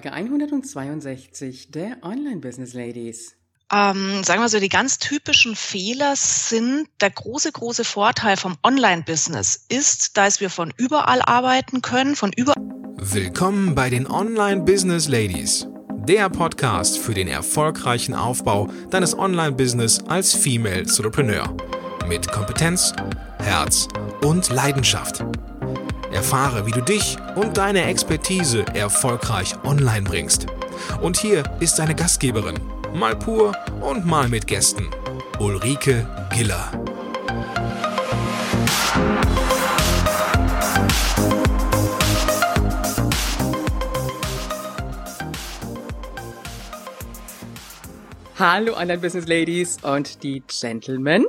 Folge 162 der Online Business Ladies. Ähm, sagen wir so, die ganz typischen Fehler sind, der große, große Vorteil vom Online-Business ist, dass wir von überall arbeiten können, von überall. Willkommen bei den Online Business Ladies, der Podcast für den erfolgreichen Aufbau deines Online-Business als Female Entrepreneur. Mit Kompetenz, Herz und Leidenschaft. Erfahre, wie du dich und deine Expertise erfolgreich online bringst. Und hier ist deine Gastgeberin, mal pur und mal mit Gästen, Ulrike Giller. Hallo Online Business Ladies und die Gentlemen.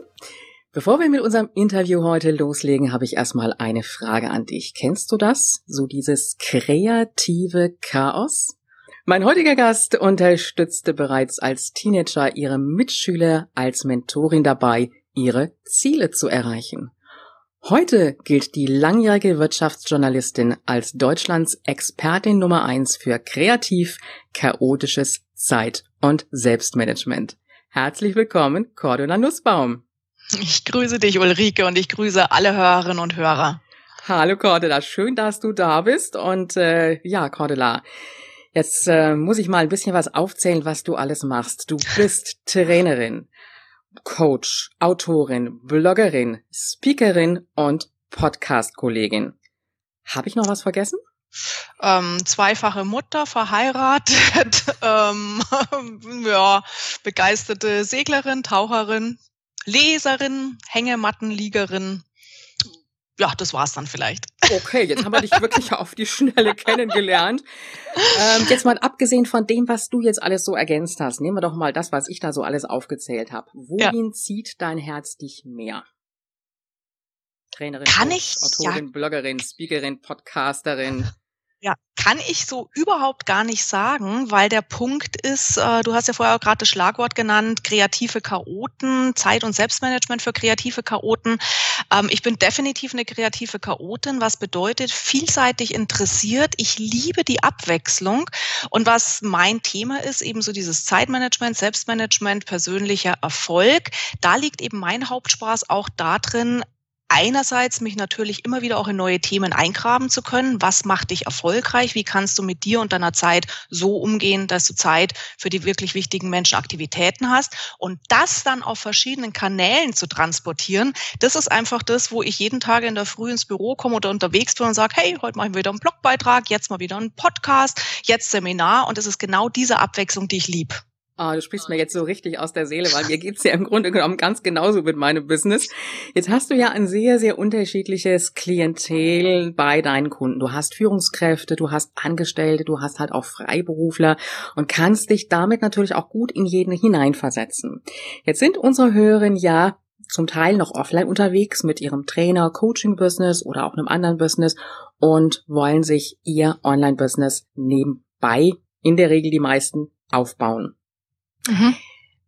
Bevor wir mit unserem Interview heute loslegen, habe ich erstmal eine Frage an dich. Kennst du das? So dieses kreative Chaos? Mein heutiger Gast unterstützte bereits als Teenager ihre Mitschüler als Mentorin dabei, ihre Ziele zu erreichen. Heute gilt die langjährige Wirtschaftsjournalistin als Deutschlands Expertin Nummer eins für kreativ, chaotisches Zeit- und Selbstmanagement. Herzlich willkommen, Cordula Nussbaum. Ich grüße dich, Ulrike, und ich grüße alle Hörerinnen und Hörer. Hallo Cordula, schön, dass du da bist. Und äh, ja, Cordula, jetzt äh, muss ich mal ein bisschen was aufzählen, was du alles machst. Du bist Trainerin, Coach, Autorin, Bloggerin, Speakerin und Podcast-Kollegin. Habe ich noch was vergessen? Ähm, zweifache Mutter, verheiratet, ähm, ja, begeisterte Seglerin, Taucherin, Leserin, Hängemattenliegerin. Ja, das war's dann vielleicht. Okay, jetzt haben wir dich wirklich auf die Schnelle kennengelernt. Ähm, jetzt mal abgesehen von dem, was du jetzt alles so ergänzt hast, nehmen wir doch mal das, was ich da so alles aufgezählt habe. Wohin ja. zieht dein Herz dich mehr? Trainerin, Kann Coach, ich, Autorin, ja. Bloggerin, Speakerin, Podcasterin. Ja, kann ich so überhaupt gar nicht sagen, weil der Punkt ist, äh, du hast ja vorher gerade das Schlagwort genannt, kreative Chaoten, Zeit- und Selbstmanagement für kreative Chaoten. Ähm, ich bin definitiv eine kreative Chaotin, was bedeutet vielseitig interessiert. Ich liebe die Abwechslung und was mein Thema ist, eben so dieses Zeitmanagement, Selbstmanagement, persönlicher Erfolg. Da liegt eben mein Hauptspaß auch darin, einerseits mich natürlich immer wieder auch in neue Themen eingraben zu können. Was macht dich erfolgreich? Wie kannst du mit dir und deiner Zeit so umgehen, dass du Zeit für die wirklich wichtigen Menschenaktivitäten hast? Und das dann auf verschiedenen Kanälen zu transportieren, das ist einfach das, wo ich jeden Tag in der Früh ins Büro komme oder unterwegs bin und sage, hey, heute mache ich wieder einen Blogbeitrag, jetzt mal wieder einen Podcast, jetzt Seminar. Und es ist genau diese Abwechslung, die ich lieb. Oh, du sprichst mir jetzt so richtig aus der Seele, weil mir geht's ja im Grunde genommen ganz genauso mit meinem Business. Jetzt hast du ja ein sehr, sehr unterschiedliches Klientel bei deinen Kunden. Du hast Führungskräfte, du hast Angestellte, du hast halt auch Freiberufler und kannst dich damit natürlich auch gut in jeden hineinversetzen. Jetzt sind unsere Hörerinnen ja zum Teil noch offline unterwegs mit ihrem Trainer, Coaching-Business oder auch einem anderen Business und wollen sich ihr Online-Business nebenbei, in der Regel die meisten, aufbauen. Mhm.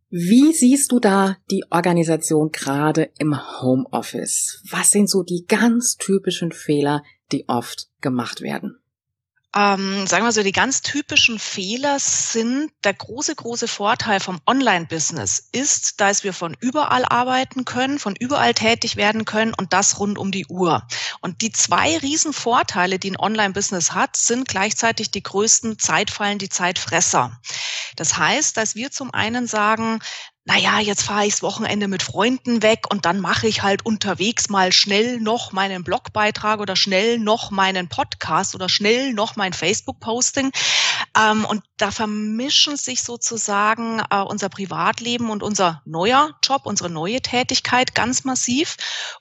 Wie siehst du da die Organisation gerade im Homeoffice? Was sind so die ganz typischen Fehler, die oft gemacht werden? Ähm, sagen wir so, die ganz typischen Fehler sind, der große, große Vorteil vom Online-Business ist, dass wir von überall arbeiten können, von überall tätig werden können und das rund um die Uhr. Und die zwei Riesenvorteile, die ein Online-Business hat, sind gleichzeitig die größten Zeitfallen, die Zeitfresser. Das heißt, dass wir zum einen sagen, naja, jetzt fahre ich das Wochenende mit Freunden weg und dann mache ich halt unterwegs mal schnell noch meinen Blogbeitrag oder schnell noch meinen Podcast oder schnell noch mein Facebook-Posting. Ähm, und da vermischen sich sozusagen äh, unser Privatleben und unser neuer Job, unsere neue Tätigkeit ganz massiv.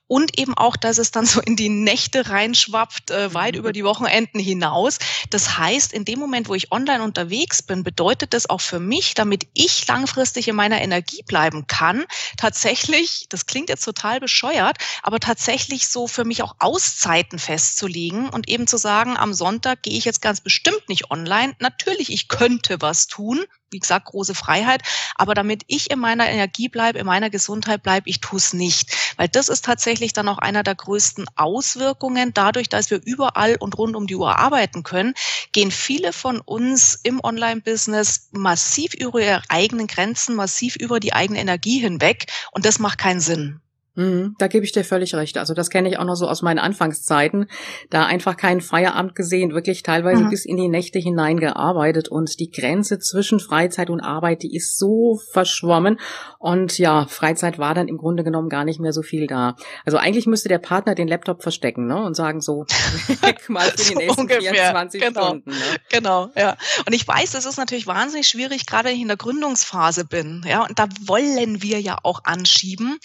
Und eben auch, dass es dann so in die Nächte reinschwappt, äh, weit über die Wochenenden hinaus. Das heißt, in dem Moment, wo ich online unterwegs bin, bedeutet das auch für mich, damit ich langfristig in meiner Energie bleiben kann, tatsächlich, das klingt jetzt total bescheuert, aber tatsächlich so für mich auch Auszeiten festzulegen und eben zu sagen, am Sonntag gehe ich jetzt ganz bestimmt nicht online. Natürlich, ich könnte was tun, wie gesagt, große Freiheit. Aber damit ich in meiner Energie bleibe, in meiner Gesundheit bleibe, ich tue es nicht. Weil das ist tatsächlich dann auch einer der größten Auswirkungen. Dadurch, dass wir überall und rund um die Uhr arbeiten können, gehen viele von uns im Online-Business massiv über ihre eigenen Grenzen, massiv über die eigene Energie hinweg. Und das macht keinen Sinn. Mhm, da gebe ich dir völlig recht. Also das kenne ich auch noch so aus meinen Anfangszeiten. Da einfach keinen Feierabend gesehen, wirklich teilweise mhm. bis in die Nächte hinein gearbeitet und die Grenze zwischen Freizeit und Arbeit, die ist so verschwommen und ja, Freizeit war dann im Grunde genommen gar nicht mehr so viel da. Also eigentlich müsste der Partner den Laptop verstecken, ne, und sagen so, weg mal für die so nächsten ungefähr. 24 genau. Stunden. Ne? Genau, ja. Und ich weiß, das ist natürlich wahnsinnig schwierig, gerade wenn ich in der Gründungsphase bin, ja, und da wollen wir ja auch anschieben,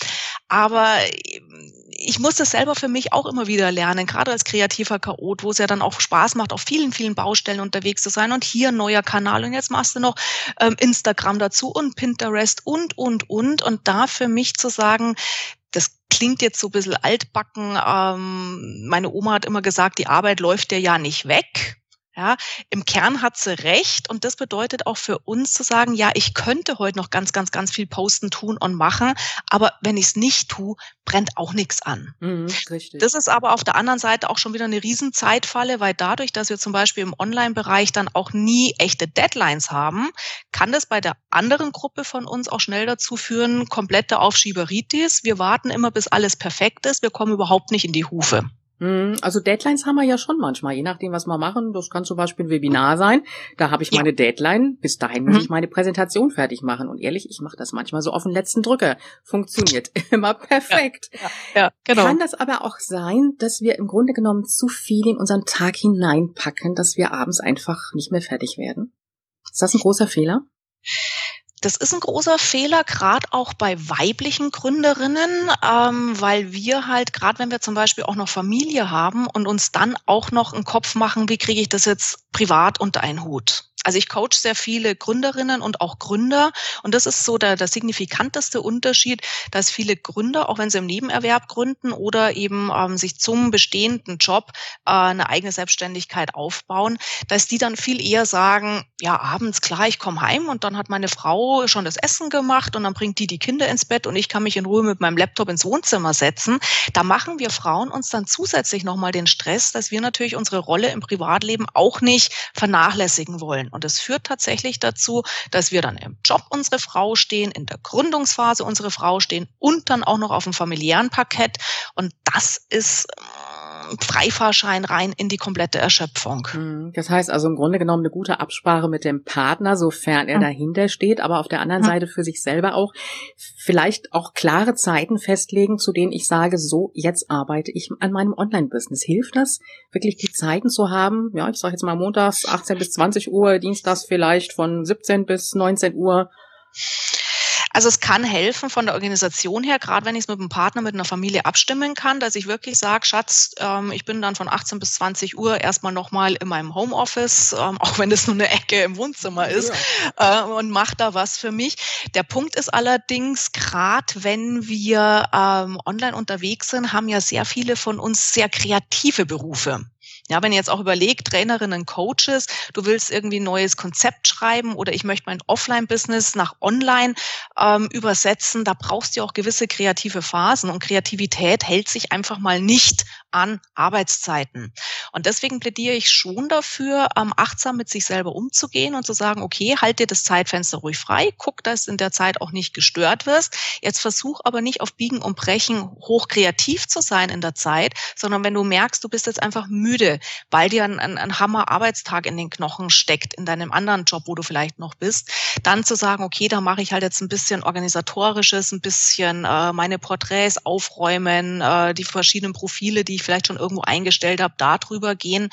aber ähm, ich muss das selber für mich auch immer wieder lernen, gerade als kreativer Chaot, wo es ja dann auch Spaß macht, auf vielen, vielen Baustellen unterwegs zu sein und hier ein neuer Kanal und jetzt machst du noch ähm, Instagram dazu und Pinterest und, und, und. Und da für mich zu sagen, das klingt jetzt so ein bisschen altbacken. Ähm, meine Oma hat immer gesagt, die Arbeit läuft dir ja nicht weg. Ja, im Kern hat sie recht und das bedeutet auch für uns zu sagen, ja, ich könnte heute noch ganz, ganz, ganz viel posten, tun und machen, aber wenn ich es nicht tue, brennt auch nichts an. Mhm. Das ist aber auf der anderen Seite auch schon wieder eine Riesenzeitfalle, weil dadurch, dass wir zum Beispiel im Online-Bereich dann auch nie echte Deadlines haben, kann das bei der anderen Gruppe von uns auch schnell dazu führen, komplette Aufschieberitis. Wir warten immer, bis alles perfekt ist. Wir kommen überhaupt nicht in die Hufe. Hm, also Deadlines haben wir ja schon manchmal, je nachdem, was wir machen. Das kann zum Beispiel ein Webinar sein. Da habe ich meine Deadline. Bis dahin muss mhm. ich meine Präsentation fertig machen. Und ehrlich, ich mache das manchmal so auf den letzten Drücker. Funktioniert immer perfekt. Ja, ja, ja, genau. Kann das aber auch sein, dass wir im Grunde genommen zu viel in unseren Tag hineinpacken, dass wir abends einfach nicht mehr fertig werden? Ist das ein großer Fehler? Das ist ein großer Fehler, gerade auch bei weiblichen Gründerinnen, ähm, weil wir halt, gerade wenn wir zum Beispiel auch noch Familie haben und uns dann auch noch einen Kopf machen, wie kriege ich das jetzt privat unter einen Hut? Also ich coach sehr viele Gründerinnen und auch Gründer. Und das ist so der, der signifikanteste Unterschied, dass viele Gründer, auch wenn sie im Nebenerwerb gründen oder eben ähm, sich zum bestehenden Job äh, eine eigene Selbstständigkeit aufbauen, dass die dann viel eher sagen, ja, abends klar, ich komme heim und dann hat meine Frau schon das Essen gemacht und dann bringt die die Kinder ins Bett und ich kann mich in Ruhe mit meinem Laptop ins Wohnzimmer setzen. Da machen wir Frauen uns dann zusätzlich nochmal den Stress, dass wir natürlich unsere Rolle im Privatleben auch nicht vernachlässigen wollen. Und das führt tatsächlich dazu, dass wir dann im Job unsere Frau stehen, in der Gründungsphase unsere Frau stehen und dann auch noch auf dem familiären Parkett. Und das ist Freifahrschein rein in die komplette Erschöpfung. Hm, das heißt also im Grunde genommen eine gute Absprache mit dem Partner, sofern er mhm. dahinter steht, aber auf der anderen mhm. Seite für sich selber auch vielleicht auch klare Zeiten festlegen, zu denen ich sage, so jetzt arbeite ich an meinem Online-Business. Hilft das, wirklich die Zeiten zu haben? Ja, ich sage jetzt mal montags 18 bis 20 Uhr, dienstags vielleicht von 17 bis 19 Uhr. Also es kann helfen von der Organisation her, gerade wenn ich es mit einem Partner, mit einer Familie abstimmen kann, dass ich wirklich sage, Schatz, ähm, ich bin dann von 18 bis 20 Uhr erstmal nochmal in meinem Homeoffice, ähm, auch wenn es nur eine Ecke im Wohnzimmer ist, ja. äh, und mache da was für mich. Der Punkt ist allerdings, gerade wenn wir ähm, online unterwegs sind, haben ja sehr viele von uns sehr kreative Berufe. Ja, wenn ihr jetzt auch überlegt, Trainerinnen, Coaches, du willst irgendwie ein neues Konzept schreiben oder ich möchte mein Offline-Business nach Online ähm, übersetzen, da brauchst du auch gewisse kreative Phasen und Kreativität hält sich einfach mal nicht an Arbeitszeiten. Und deswegen plädiere ich schon dafür, ähm, achtsam mit sich selber umzugehen und zu sagen, okay, halt dir das Zeitfenster ruhig frei, guck, dass in der Zeit auch nicht gestört wirst. Jetzt versuch aber nicht auf Biegen und Brechen hoch kreativ zu sein in der Zeit, sondern wenn du merkst, du bist jetzt einfach müde, weil dir ein, ein, ein Hammer-Arbeitstag in den Knochen steckt, in deinem anderen Job, wo du vielleicht noch bist, dann zu sagen, okay, da mache ich halt jetzt ein bisschen organisatorisches, ein bisschen äh, meine Porträts aufräumen, äh, die verschiedenen Profile, die ich vielleicht schon irgendwo eingestellt habe, darüber gehen.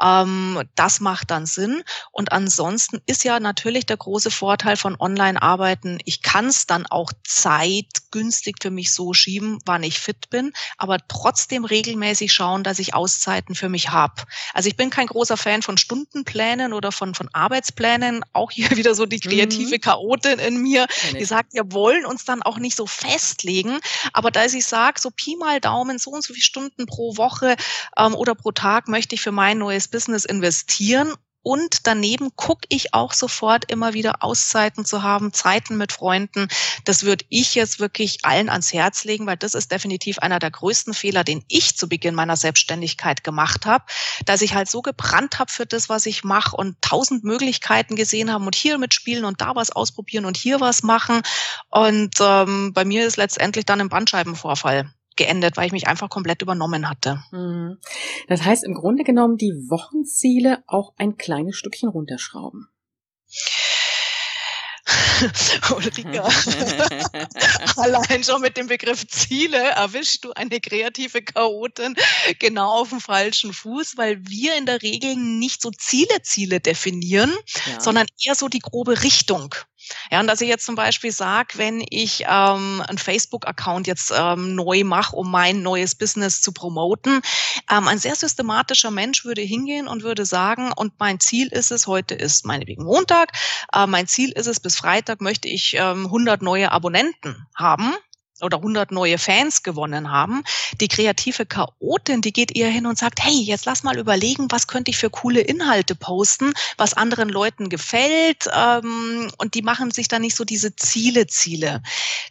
Ähm, das macht dann Sinn. Und ansonsten ist ja natürlich der große Vorteil von Online-Arbeiten, ich kann es dann auch zeitgünstig für mich so schieben, wann ich fit bin, aber trotzdem regelmäßig schauen, dass ich Auszeiten für mich habe. Also ich bin kein großer Fan von Stundenplänen oder von, von Arbeitsplänen. Auch hier wieder so die mhm. kreative Chaotin in mir, die sagt, wir wollen uns dann auch nicht so festlegen. Aber da ich sage, so Pi mal Daumen, so und so viele Stunden pro Woche ähm, oder pro Tag möchte ich für mein neues Business investieren und daneben gucke ich auch sofort immer wieder Auszeiten zu haben, Zeiten mit Freunden. Das würde ich jetzt wirklich allen ans Herz legen, weil das ist definitiv einer der größten Fehler, den ich zu Beginn meiner Selbstständigkeit gemacht habe, dass ich halt so gebrannt habe für das, was ich mache und tausend Möglichkeiten gesehen haben und hier mitspielen und da was ausprobieren und hier was machen. Und ähm, bei mir ist letztendlich dann ein Bandscheibenvorfall geendet, weil ich mich einfach komplett übernommen hatte. Mhm. Das heißt im Grunde genommen die Wochenziele auch ein kleines Stückchen runterschrauben. Ulrike, allein schon mit dem Begriff Ziele erwischst du eine kreative Chaotin genau auf dem falschen Fuß, weil wir in der Regel nicht so Ziele, Ziele definieren, ja. sondern eher so die grobe Richtung. Ja, und dass ich jetzt zum Beispiel sage, wenn ich ähm, einen Facebook-Account jetzt ähm, neu mache, um mein neues Business zu promoten, ähm, ein sehr systematischer Mensch würde hingehen und würde sagen, und mein Ziel ist es, heute ist meinetwegen Montag, äh, mein Ziel ist es, bis Freitag möchte ich ähm, 100 neue Abonnenten haben oder 100 neue Fans gewonnen haben. Die kreative Chaotin, die geht eher hin und sagt, hey, jetzt lass mal überlegen, was könnte ich für coole Inhalte posten, was anderen Leuten gefällt. Ähm, und die machen sich dann nicht so diese Ziele, Ziele.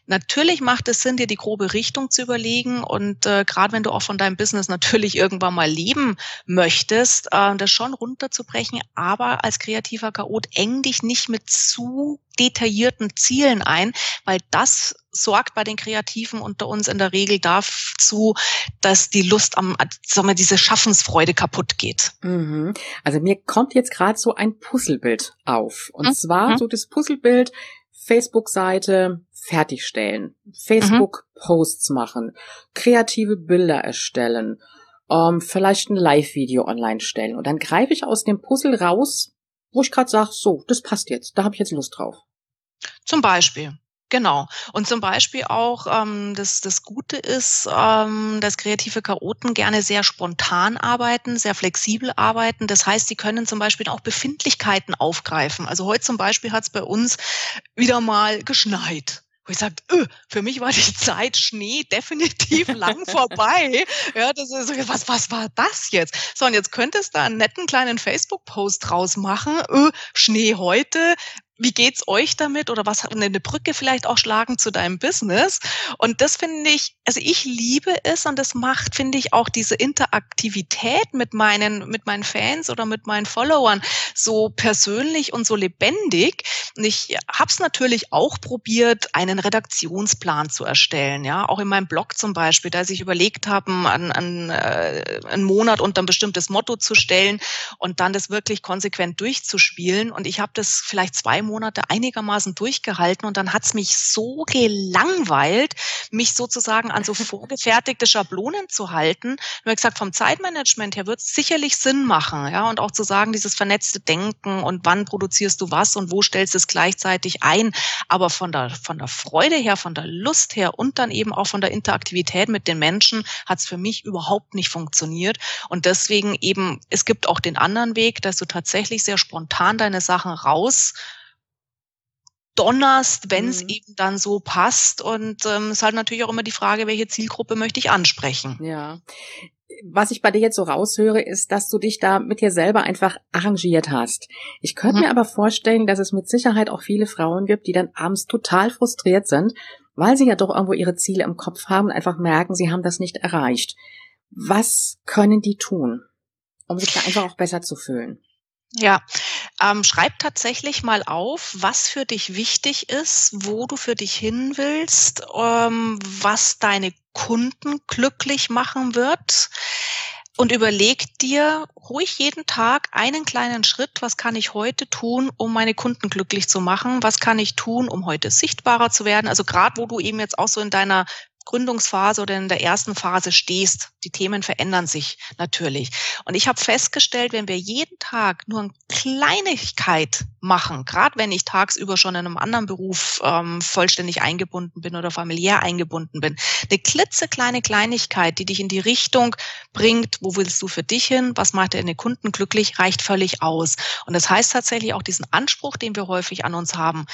Natürlich macht es Sinn, dir die grobe Richtung zu überlegen. Und äh, gerade wenn du auch von deinem Business natürlich irgendwann mal leben möchtest, äh, das schon runterzubrechen. Aber als kreativer Chaot eng dich nicht mit zu detaillierten Zielen ein, weil das sorgt bei den Kreativen unter uns in der Regel dazu, dass die Lust am, sagen wir, diese Schaffensfreude kaputt geht. Mhm. Also mir kommt jetzt gerade so ein Puzzlebild auf. Und mhm. zwar so das Puzzlebild Facebook-Seite fertigstellen, Facebook-Posts machen, kreative Bilder erstellen, ähm, vielleicht ein Live-Video online stellen. Und dann greife ich aus dem Puzzle raus, wo ich gerade sage, so, das passt jetzt, da habe ich jetzt Lust drauf. Zum Beispiel. Genau. Und zum Beispiel auch, ähm, das, das Gute ist, ähm, dass kreative Chaoten gerne sehr spontan arbeiten, sehr flexibel arbeiten. Das heißt, sie können zum Beispiel auch Befindlichkeiten aufgreifen. Also heute zum Beispiel hat es bei uns wieder mal geschneit wo ich sage, öh, für mich war die Zeit Schnee definitiv lang vorbei. Ja, das ist, was, was war das jetzt? So, und jetzt könntest du einen netten kleinen Facebook-Post draus machen. Öh, Schnee heute, wie geht's euch damit oder was eine Brücke vielleicht auch schlagen zu deinem Business? Und das finde ich also ich liebe es und das macht finde ich auch diese Interaktivität mit meinen mit meinen Fans oder mit meinen Followern so persönlich und so lebendig. Und ich habe es natürlich auch probiert einen Redaktionsplan zu erstellen ja. Auch in meinem Blog zum Beispiel da ich überlegt haben an, an äh, einen Monat unter ein bestimmtes Motto zu stellen und dann das wirklich konsequent durchzuspielen. Und ich habe das vielleicht zwei Monate einigermaßen durchgehalten und dann hat's mich so gelangweilt, mich sozusagen an so vorgefertigte Schablonen zu halten. Ich habe gesagt, vom Zeitmanagement her wird es sicherlich Sinn machen, ja, und auch zu sagen, dieses vernetzte Denken und wann produzierst du was und wo stellst du es gleichzeitig ein. Aber von der, von der Freude her, von der Lust her und dann eben auch von der Interaktivität mit den Menschen hat's für mich überhaupt nicht funktioniert. Und deswegen eben, es gibt auch den anderen Weg, dass du tatsächlich sehr spontan deine Sachen raus donnerst, wenn es mhm. eben dann so passt. Und es ähm, ist halt natürlich auch immer die Frage, welche Zielgruppe möchte ich ansprechen. Ja. Was ich bei dir jetzt so raushöre, ist, dass du dich da mit dir selber einfach arrangiert hast. Ich könnte mhm. mir aber vorstellen, dass es mit Sicherheit auch viele Frauen gibt, die dann abends total frustriert sind, weil sie ja doch irgendwo ihre Ziele im Kopf haben und einfach merken, sie haben das nicht erreicht. Was können die tun, um sich da einfach auch besser zu fühlen? Ja, ähm, schreib tatsächlich mal auf, was für dich wichtig ist, wo du für dich hin willst, ähm, was deine Kunden glücklich machen wird. Und überleg dir ruhig jeden Tag einen kleinen Schritt, was kann ich heute tun, um meine Kunden glücklich zu machen? Was kann ich tun, um heute sichtbarer zu werden? Also gerade wo du eben jetzt auch so in deiner Gründungsphase oder in der ersten Phase stehst. Die Themen verändern sich natürlich. Und ich habe festgestellt, wenn wir jeden Tag nur eine Kleinigkeit machen, gerade wenn ich tagsüber schon in einem anderen Beruf ähm, vollständig eingebunden bin oder familiär eingebunden bin, eine klitzekleine Kleinigkeit, die dich in die Richtung bringt, wo willst du für dich hin, was macht deine Kunden glücklich, reicht völlig aus. Und das heißt tatsächlich auch diesen Anspruch, den wir häufig an uns haben,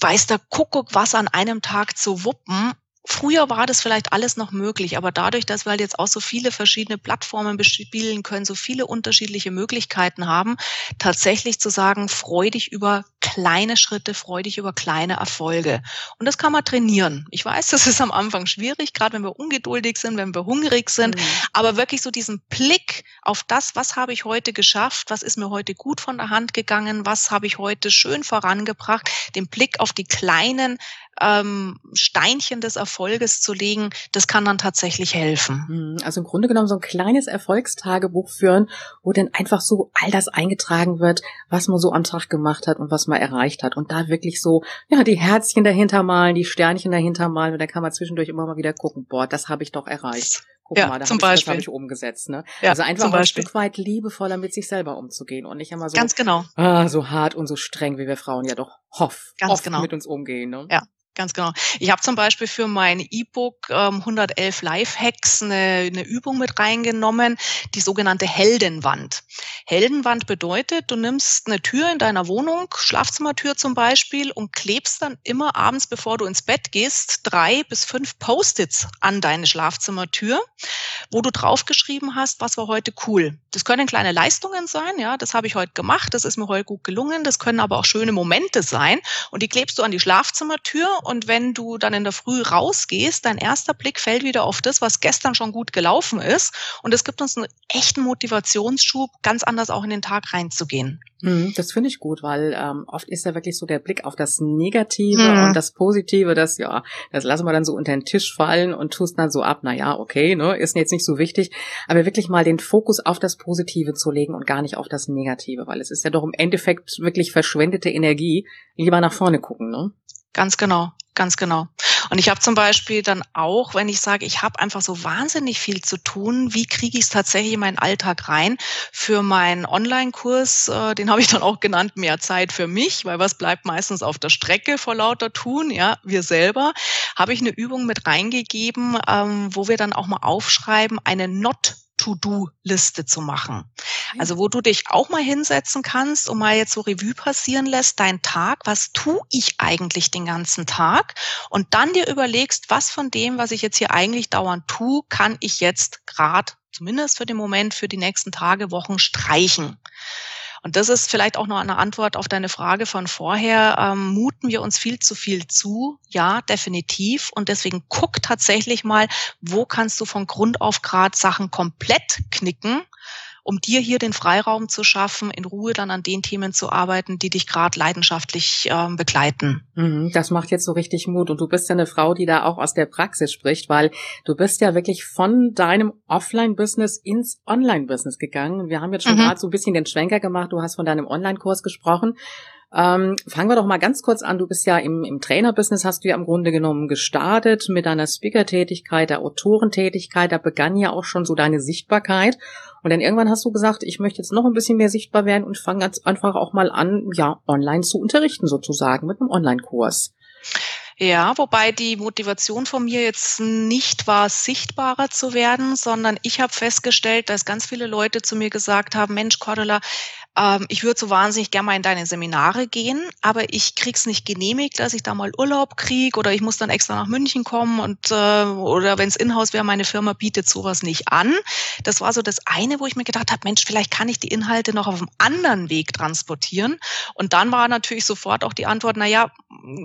weiß der Kuckuck was an einem Tag zu wuppen Früher war das vielleicht alles noch möglich, aber dadurch, dass wir halt jetzt auch so viele verschiedene Plattformen bespielen können, so viele unterschiedliche Möglichkeiten haben, tatsächlich zu sagen, freu dich über kleine Schritte, freu dich über kleine Erfolge. Und das kann man trainieren. Ich weiß, das ist am Anfang schwierig, gerade wenn wir ungeduldig sind, wenn wir hungrig sind, mhm. aber wirklich so diesen Blick auf das, was habe ich heute geschafft, was ist mir heute gut von der Hand gegangen, was habe ich heute schön vorangebracht, den Blick auf die kleinen ähm, Steinchen des Erfolges zu legen, das kann dann tatsächlich helfen. Hm, also im Grunde genommen so ein kleines Erfolgstagebuch führen, wo dann einfach so all das eingetragen wird, was man so am Tag gemacht hat und was man erreicht hat. Und da wirklich so, ja, die Herzchen dahinter malen, die Sternchen dahinter malen und dann kann man zwischendurch immer mal wieder gucken, boah, das habe ich doch erreicht. Guck ja, mal, da zum hab Beispiel. Ich, das habe ich umgesetzt. Ne? Ja, also einfach ein Stück weit liebevoller mit sich selber umzugehen und nicht immer so, Ganz genau. ah, so hart und so streng, wie wir Frauen ja doch hoff, Ganz oft genau. mit uns umgehen. Ne? Ja, Ganz genau. Ich habe zum Beispiel für mein E-Book ähm, 111 Life-Hacks eine, eine Übung mit reingenommen, die sogenannte Heldenwand. Heldenwand bedeutet, du nimmst eine Tür in deiner Wohnung, Schlafzimmertür zum Beispiel, und klebst dann immer abends, bevor du ins Bett gehst, drei bis fünf Post-its an deine Schlafzimmertür, wo du draufgeschrieben hast, was war heute cool. Das können kleine Leistungen sein, ja, das habe ich heute gemacht, das ist mir heute gut gelungen, das können aber auch schöne Momente sein und die klebst du an die Schlafzimmertür und wenn du dann in der Früh rausgehst, dein erster Blick fällt wieder auf das, was gestern schon gut gelaufen ist. Und es gibt uns einen echten Motivationsschub, ganz anders auch in den Tag reinzugehen. Mhm, das finde ich gut, weil ähm, oft ist ja wirklich so der Blick auf das Negative mhm. und das Positive, das ja, das lassen wir dann so unter den Tisch fallen und tust dann so ab, na ja, okay, ne, ist jetzt nicht so wichtig, aber wirklich mal den Fokus auf das Positive zu legen und gar nicht auf das Negative, weil es ist ja doch im Endeffekt wirklich verschwendete Energie, lieber nach vorne gucken, ne? Ganz genau, ganz genau. Und ich habe zum Beispiel dann auch, wenn ich sage, ich habe einfach so wahnsinnig viel zu tun, wie kriege ich es tatsächlich in meinen Alltag rein? Für meinen Online-Kurs, äh, den habe ich dann auch genannt, mehr Zeit für mich, weil was bleibt meistens auf der Strecke vor lauter Tun, ja, wir selber, habe ich eine Übung mit reingegeben, ähm, wo wir dann auch mal aufschreiben, eine Not To-Do-Liste zu machen. Also wo du dich auch mal hinsetzen kannst und mal jetzt so Revue passieren lässt, dein Tag, was tue ich eigentlich den ganzen Tag? Und dann dir überlegst, was von dem, was ich jetzt hier eigentlich dauernd tue, kann ich jetzt gerade, zumindest für den Moment, für die nächsten Tage, Wochen streichen. Und das ist vielleicht auch noch eine Antwort auf deine Frage von vorher. Ähm, muten wir uns viel zu viel zu? Ja, definitiv. Und deswegen guck tatsächlich mal, wo kannst du von Grund auf grad Sachen komplett knicken um dir hier den Freiraum zu schaffen, in Ruhe dann an den Themen zu arbeiten, die dich gerade leidenschaftlich äh, begleiten. Mhm, das macht jetzt so richtig Mut. Und du bist ja eine Frau, die da auch aus der Praxis spricht, weil du bist ja wirklich von deinem Offline-Business ins Online-Business gegangen. Wir haben jetzt schon mhm. gerade so ein bisschen den Schwenker gemacht. Du hast von deinem Online-Kurs gesprochen. Ähm, fangen wir doch mal ganz kurz an. Du bist ja im, im Trainer-Business, hast du ja im Grunde genommen gestartet mit deiner Speaker-Tätigkeit, der Autorentätigkeit. Da begann ja auch schon so deine Sichtbarkeit. Und dann irgendwann hast du gesagt, ich möchte jetzt noch ein bisschen mehr sichtbar werden und fange ganz einfach auch mal an, ja, online zu unterrichten sozusagen mit einem Online-Kurs. Ja, wobei die Motivation von mir jetzt nicht war, sichtbarer zu werden, sondern ich habe festgestellt, dass ganz viele Leute zu mir gesagt haben, Mensch, Cordula, ähm, ich würde so wahnsinnig gerne mal in deine Seminare gehen, aber ich krieg's nicht genehmigt, dass ich da mal Urlaub krieg oder ich muss dann extra nach München kommen und äh, oder wenn es Inhouse wäre, meine Firma bietet sowas nicht an. Das war so das eine, wo ich mir gedacht habe, Mensch, vielleicht kann ich die Inhalte noch auf einem anderen Weg transportieren. Und dann war natürlich sofort auch die Antwort, na ja,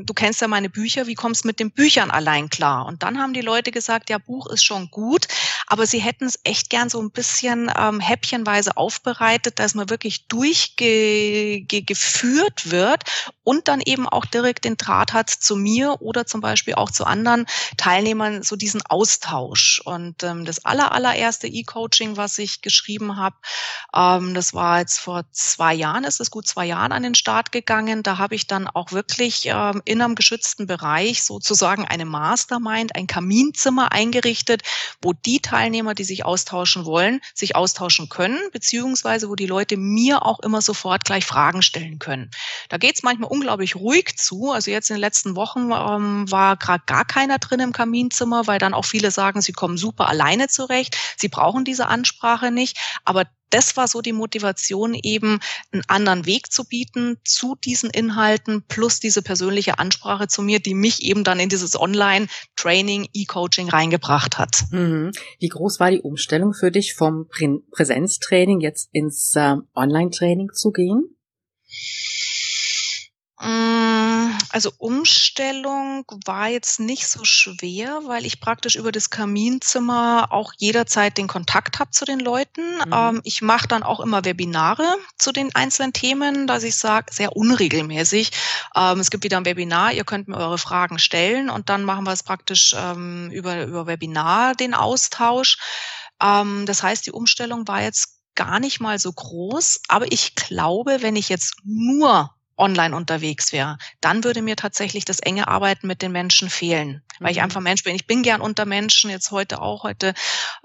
du kennst ja meine Bücher, wie kommst du mit den Büchern allein klar? Und dann haben die Leute gesagt, ja, Buch ist schon gut, aber sie hätten es echt gern so ein bisschen ähm, häppchenweise aufbereitet, dass man wirklich durchgeführt wird und dann eben auch direkt den Draht hat zu mir oder zum Beispiel auch zu anderen Teilnehmern, so diesen Austausch. Und ähm, das aller, allererste E-Coaching, was ich geschrieben habe, ähm, das war jetzt vor zwei Jahren, ist es gut zwei Jahren an den Start gegangen. Da habe ich dann auch wirklich ähm, in einem geschützten Bereich sozusagen eine Mastermind, ein Kaminzimmer eingerichtet, wo die Teilnehmer, die sich austauschen wollen, sich austauschen können, beziehungsweise wo die Leute mir auch immer sofort gleich Fragen stellen können. Da geht es manchmal unglaublich ruhig zu. Also jetzt in den letzten Wochen ähm, war gerade gar keiner drin im Kaminzimmer, weil dann auch viele sagen, sie kommen super alleine zurecht, sie brauchen diese Ansprache nicht. Aber das war so die Motivation, eben einen anderen Weg zu bieten zu diesen Inhalten plus diese persönliche Ansprache zu mir, die mich eben dann in dieses Online-Training, E-Coaching reingebracht hat. Mhm. Wie groß war die Umstellung für dich vom Präsenztraining jetzt ins äh, Online-Training zu gehen? Mm, also Umstellung war jetzt nicht so schwer, weil ich praktisch über das Kaminzimmer auch jederzeit den Kontakt habe zu den Leuten. Mhm. Ähm, ich mache dann auch immer Webinare zu den einzelnen Themen, dass ich sage, sehr unregelmäßig. Ähm, es gibt wieder ein Webinar, ihr könnt mir eure Fragen stellen und dann machen wir es praktisch ähm, über, über Webinar, den Austausch. Das heißt, die Umstellung war jetzt gar nicht mal so groß, aber ich glaube, wenn ich jetzt nur online unterwegs wäre, dann würde mir tatsächlich das enge Arbeiten mit den Menschen fehlen, weil ich mhm. einfach Mensch bin. Ich bin gern unter Menschen, jetzt heute auch. Heute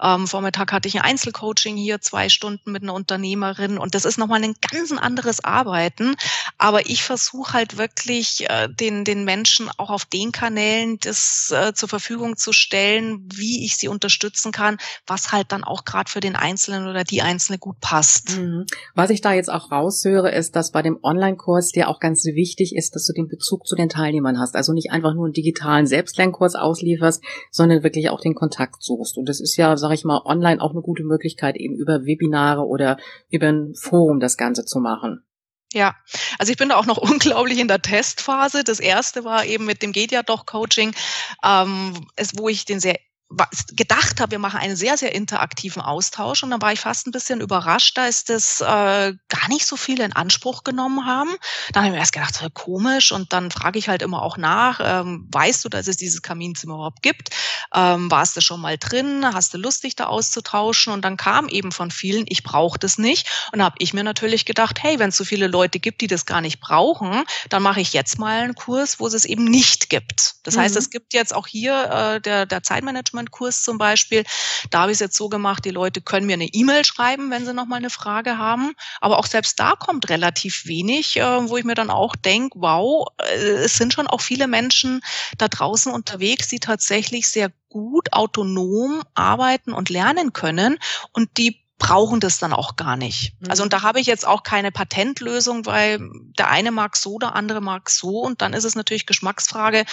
ähm, Vormittag hatte ich ein Einzelcoaching hier, zwei Stunden mit einer Unternehmerin und das ist nochmal ein ganz anderes Arbeiten. Aber ich versuche halt wirklich äh, den, den Menschen auch auf den Kanälen das äh, zur Verfügung zu stellen, wie ich sie unterstützen kann, was halt dann auch gerade für den Einzelnen oder die Einzelne gut passt. Mhm. Was ich da jetzt auch raushöre, ist, dass bei dem Online-Kurs dir auch ganz wichtig ist, dass du den Bezug zu den Teilnehmern hast. Also nicht einfach nur einen digitalen Selbstlernkurs auslieferst, sondern wirklich auch den Kontakt suchst. Und das ist ja, sage ich mal, online auch eine gute Möglichkeit, eben über Webinare oder über ein Forum das Ganze zu machen. Ja, also ich bin da auch noch unglaublich in der Testphase. Das erste war eben mit dem Geht ja doch Coaching, ähm, es, wo ich den sehr gedacht habe, wir machen einen sehr, sehr interaktiven Austausch und dann war ich fast ein bisschen überrascht, da ist das äh, gar nicht so viele in Anspruch genommen haben. Dann habe ich mir erst gedacht, komisch und dann frage ich halt immer auch nach, ähm, weißt du, dass es dieses Kaminzimmer überhaupt gibt? Ähm, warst du schon mal drin? Hast du Lust, dich da auszutauschen? Und dann kam eben von vielen, ich brauche das nicht. Und da habe ich mir natürlich gedacht, hey, wenn es so viele Leute gibt, die das gar nicht brauchen, dann mache ich jetzt mal einen Kurs, wo es es eben nicht gibt. Das mhm. heißt, es gibt jetzt auch hier äh, der, der Zeitmanagement Management-Kurs zum Beispiel. Da habe ich es jetzt so gemacht, die Leute können mir eine E-Mail schreiben, wenn sie nochmal eine Frage haben. Aber auch selbst da kommt relativ wenig, äh, wo ich mir dann auch denke, wow, äh, es sind schon auch viele Menschen da draußen unterwegs, die tatsächlich sehr gut autonom arbeiten und lernen können und die brauchen das dann auch gar nicht. Mhm. Also und da habe ich jetzt auch keine Patentlösung, weil der eine mag so, der andere mag so und dann ist es natürlich Geschmacksfrage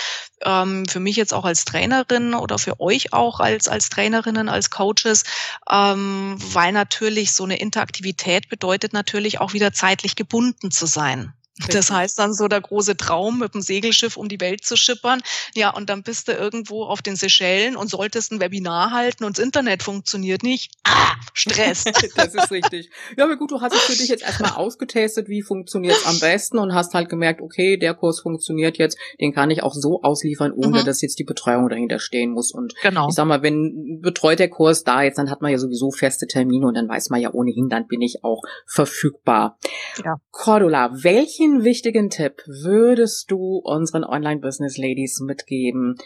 ähm, für mich jetzt auch als Trainerin oder für euch auch als als Trainerinnen, als Coaches, ähm, weil natürlich so eine Interaktivität bedeutet natürlich auch wieder zeitlich gebunden zu sein. Das heißt dann so der große Traum, mit dem Segelschiff um die Welt zu schippern. Ja, und dann bist du irgendwo auf den Seychellen und solltest ein Webinar halten und das Internet funktioniert nicht. Ah, Stress. das ist richtig. Ja, aber gut, du hast es für dich jetzt erstmal ausgetestet, wie funktioniert es am besten und hast halt gemerkt, okay, der Kurs funktioniert jetzt, den kann ich auch so ausliefern, ohne mhm. dass jetzt die Betreuung dahinter stehen muss. Und genau. ich sag mal, wenn betreut der Kurs da jetzt, dann hat man ja sowieso feste Termine und dann weiß man ja ohnehin, dann bin ich auch verfügbar. Ja. Cordula, welchen einen wichtigen Tipp würdest du unseren Online-Business-Ladies mitgeben?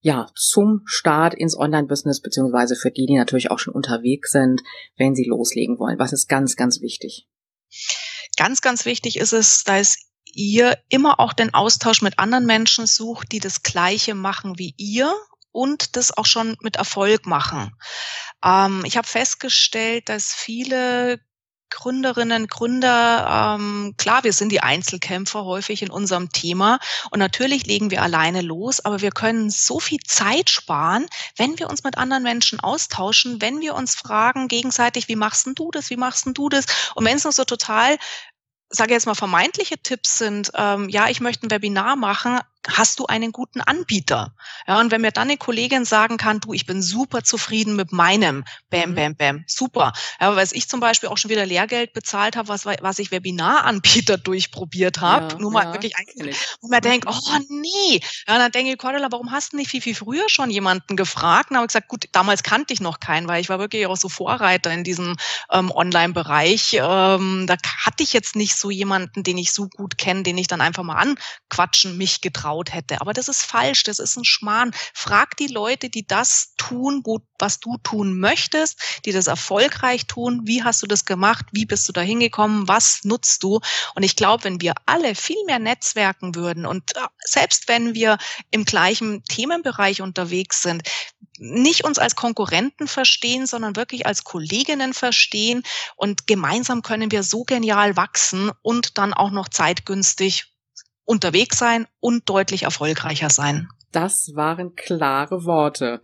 Ja, zum Start ins Online-Business, beziehungsweise für die, die natürlich auch schon unterwegs sind, wenn sie loslegen wollen. Was ist ganz, ganz wichtig? Ganz, ganz wichtig ist es, dass ihr immer auch den Austausch mit anderen Menschen sucht, die das Gleiche machen wie ihr und das auch schon mit Erfolg machen. Ähm, ich habe festgestellt, dass viele Gründerinnen, Gründer, ähm, klar, wir sind die Einzelkämpfer häufig in unserem Thema und natürlich legen wir alleine los, aber wir können so viel Zeit sparen, wenn wir uns mit anderen Menschen austauschen, wenn wir uns fragen gegenseitig, wie machst denn du das, wie machst denn du das? Und wenn es noch so total sage jetzt mal vermeintliche Tipps sind, ähm, ja, ich möchte ein Webinar machen, hast du einen guten Anbieter? Ja, und wenn mir dann eine Kollegin sagen kann, du, ich bin super zufrieden mit meinem, bam, mhm. bam, bam, super. Ja, weil ich zum Beispiel auch schon wieder Lehrgeld bezahlt habe, was, was ich Webinaranbieter durchprobiert habe, ja, nur mal ja, wirklich eigentlich, wo man denkt, oh nee. Ja, dann denke ich, Cordula, warum hast du nicht viel, viel früher schon jemanden gefragt? Und habe ich gesagt, gut, damals kannte ich noch keinen, weil ich war wirklich auch so Vorreiter in diesem ähm, Online-Bereich. Ähm, da hatte ich jetzt nicht so jemanden, den ich so gut kenne, den ich dann einfach mal anquatschen mich getraut getraut hätte. Aber das ist falsch, das ist ein Schmarrn. Frag die Leute, die das tun, wo, was du tun möchtest, die das erfolgreich tun. Wie hast du das gemacht? Wie bist du da hingekommen? Was nutzt du? Und ich glaube, wenn wir alle viel mehr netzwerken würden und äh, selbst wenn wir im gleichen Themenbereich unterwegs sind, nicht uns als Konkurrenten verstehen, sondern wirklich als Kolleginnen verstehen. Und gemeinsam können wir so genial wachsen und dann auch noch zeitgünstig unterwegs sein und deutlich erfolgreicher sein. Das waren klare Worte.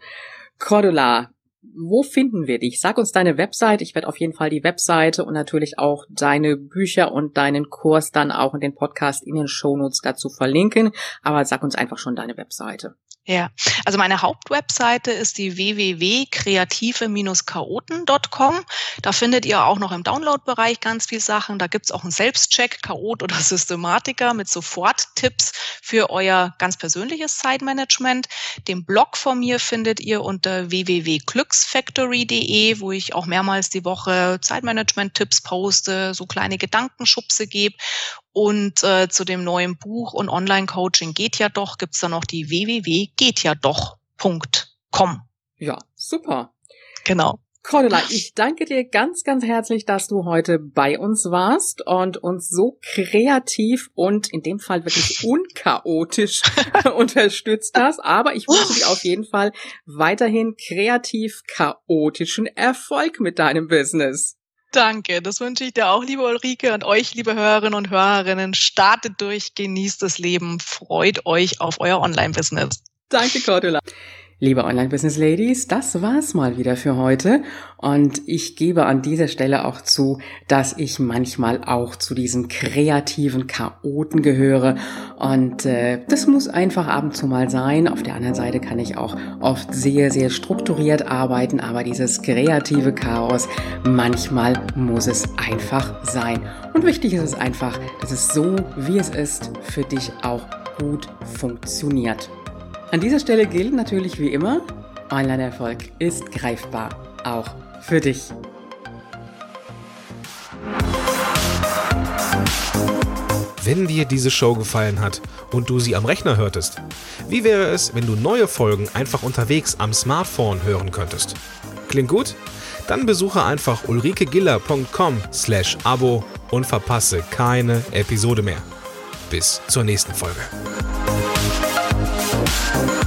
Cordula, wo finden wir dich? Sag uns deine Website. Ich werde auf jeden Fall die Webseite und natürlich auch deine Bücher und deinen Kurs dann auch in den Podcast in den Shownotes dazu verlinken. Aber sag uns einfach schon deine Webseite. Ja, also meine Hauptwebseite ist die www.kreative-chaoten.com. Da findet ihr auch noch im Download-Bereich ganz viel Sachen. Da gibt's auch einen Selbstcheck, Chaot oder Systematiker mit Sofort-Tipps für euer ganz persönliches Zeitmanagement. Den Blog von mir findet ihr unter www.glücksfactory.de, wo ich auch mehrmals die Woche Zeitmanagement-Tipps poste, so kleine Gedankenschubse gebe. Und äh, zu dem neuen Buch und Online-Coaching geht ja doch, gibt's da noch die www.gehtjadoch.com. Ja, super. Genau. Cordula, ich danke dir ganz, ganz herzlich, dass du heute bei uns warst und uns so kreativ und in dem Fall wirklich unchaotisch unterstützt hast. Aber ich wünsche dir auf jeden Fall weiterhin kreativ chaotischen Erfolg mit deinem Business. Danke, das wünsche ich dir auch, liebe Ulrike, und euch, liebe Hörerinnen und Hörerinnen. Startet durch, genießt das Leben, freut euch auf euer Online-Business. Danke, Cordula. Liebe Online-Business-Ladies, das war's mal wieder für heute. Und ich gebe an dieser Stelle auch zu, dass ich manchmal auch zu diesen kreativen Chaoten gehöre. Und äh, das muss einfach ab und zu mal sein. Auf der anderen Seite kann ich auch oft sehr, sehr strukturiert arbeiten. Aber dieses kreative Chaos, manchmal muss es einfach sein. Und wichtig ist es einfach, dass es so, wie es ist, für dich auch gut funktioniert. An dieser Stelle gilt natürlich wie immer, Online-Erfolg ist greifbar, auch für dich. Wenn dir diese Show gefallen hat und du sie am Rechner hörtest, wie wäre es, wenn du neue Folgen einfach unterwegs am Smartphone hören könntest? Klingt gut? Dann besuche einfach ulrikegiller.com slash Abo und verpasse keine Episode mehr. Bis zur nächsten Folge. house.